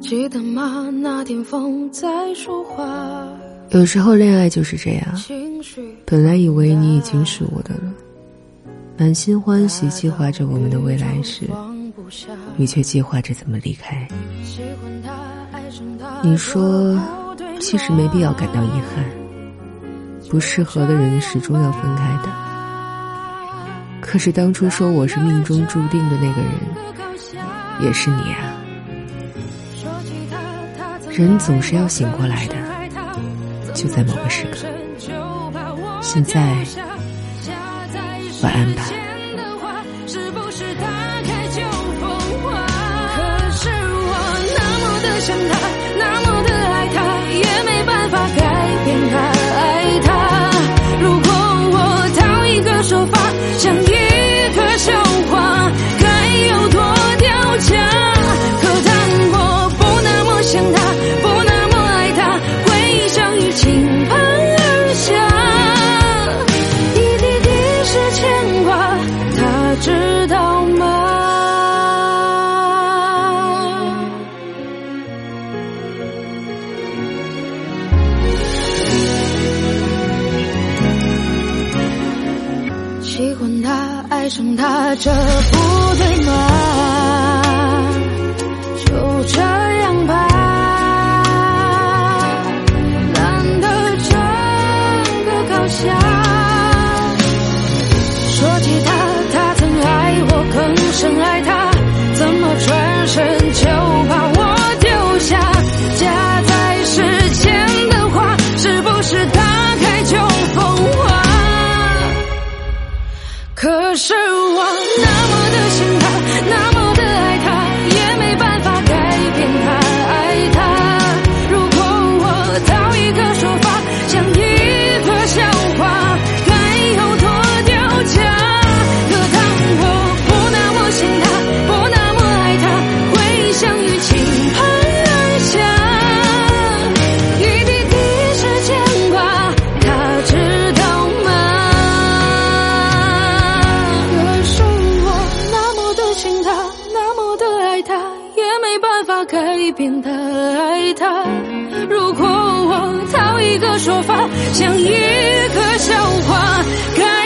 记得吗？那天风在说话。有时候恋爱就是这样，本来以为你已经是我的了，满心欢喜计划着我们的未来时，你却计划着怎么离开。你说，其实没必要感到遗憾，不适合的人始终要分开的。可是当初说我是命中注定的那个人，也是你啊。人总是要醒过来的，就在某个时刻。现在，晚安吧。ocean. 喜欢他爱上他，这不对吗？就这改变的爱他，如果我讨一个说法，像一个笑话，该？